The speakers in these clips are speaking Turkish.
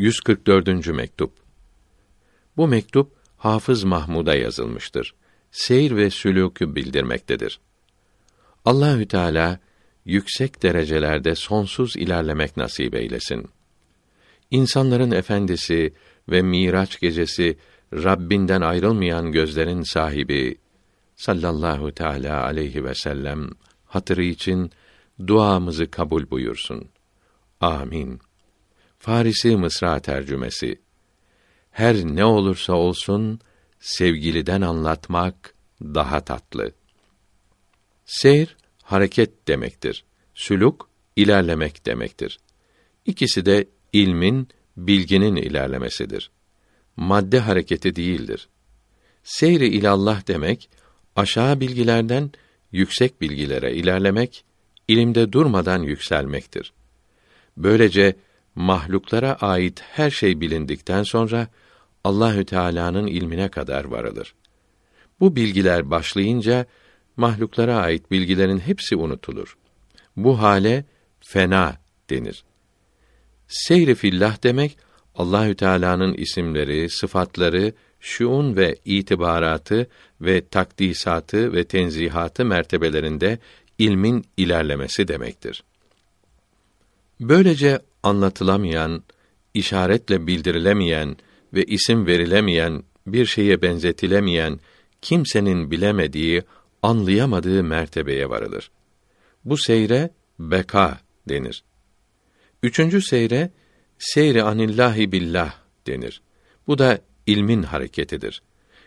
144. mektup. Bu mektup Hafız Mahmud'a yazılmıştır. Seyir ve sülûkü bildirmektedir. Allahü Teala yüksek derecelerde sonsuz ilerlemek nasip eylesin. İnsanların efendisi ve Miraç gecesi Rabbinden ayrılmayan gözlerin sahibi sallallahu teala aleyhi ve sellem hatırı için duamızı kabul buyursun. Amin. Farisi Mısra tercümesi. Her ne olursa olsun sevgiliden anlatmak daha tatlı. Seyr hareket demektir. Sülük ilerlemek demektir. İkisi de ilmin, bilginin ilerlemesidir. Madde hareketi değildir. Seyri ilallah demek aşağı bilgilerden yüksek bilgilere ilerlemek, ilimde durmadan yükselmektir. Böylece mahluklara ait her şey bilindikten sonra Allahü Teala'nın ilmine kadar varılır. Bu bilgiler başlayınca mahluklara ait bilgilerin hepsi unutulur. Bu hale fena denir. Seyri fillah demek Allahü Teala'nın isimleri, sıfatları, şuun ve itibaratı ve takdisatı ve tenzihatı mertebelerinde ilmin ilerlemesi demektir. Böylece anlatılamayan, işaretle bildirilemeyen ve isim verilemeyen, bir şeye benzetilemeyen, kimsenin bilemediği, anlayamadığı mertebeye varılır. Bu seyre beka denir. Üçüncü seyre seyri anillahi billah denir. Bu da ilmin hareketidir.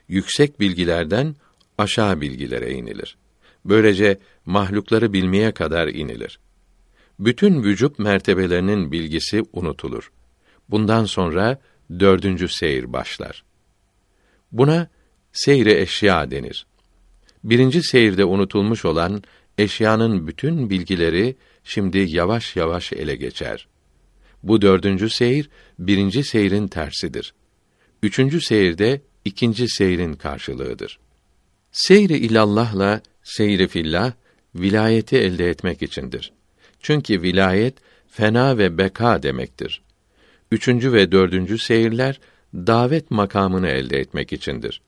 Yüksek bilgilerden aşağı bilgilere inilir. Böylece mahlukları bilmeye kadar inilir. Bütün vücut mertebelerinin bilgisi unutulur. Bundan sonra dördüncü seyir başlar. Buna seyri eşya denir. Birinci seyirde unutulmuş olan eşyanın bütün bilgileri şimdi yavaş yavaş ele geçer. Bu dördüncü seyir, birinci seyrin tersidir. Üçüncü seyirde ikinci seyrin karşılığıdır. Seyri ilallah'la seyri fillah vilayeti elde etmek içindir. Çünkü vilayet fena ve beka demektir. Üçüncü ve dördüncü seyirler davet makamını elde etmek içindir.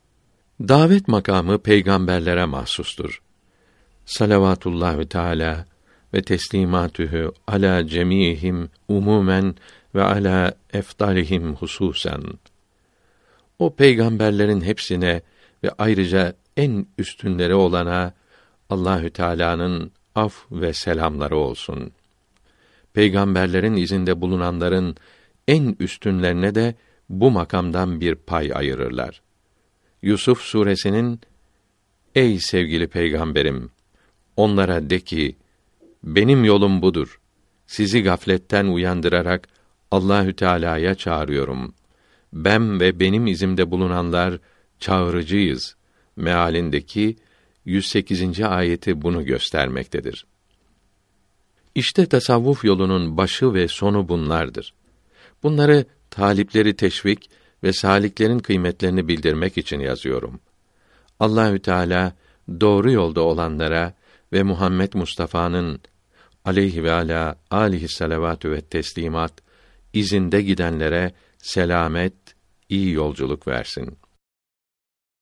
Davet makamı peygamberlere mahsustur. Salavatullahü Teala ve teslimatühü ala cemihim umumen ve ala efdalihim hususen. O peygamberlerin hepsine ve ayrıca en üstünleri olana Allahü Teala'nın af ve selamları olsun. Peygamberlerin izinde bulunanların en üstünlerine de bu makamdan bir pay ayırırlar. Yusuf suresinin Ey sevgili peygamberim onlara de ki benim yolum budur. Sizi gafletten uyandırarak Allahü Teala'ya çağırıyorum. Ben ve benim izimde bulunanlar çağırıcıyız. Mealindeki 108. ayeti bunu göstermektedir. İşte tasavvuf yolunun başı ve sonu bunlardır. Bunları talipleri teşvik ve saliklerin kıymetlerini bildirmek için yazıyorum. Allahü Teala doğru yolda olanlara ve Muhammed Mustafa'nın aleyhi ve ala alihi salavatü ve teslimat izinde gidenlere selamet, iyi yolculuk versin.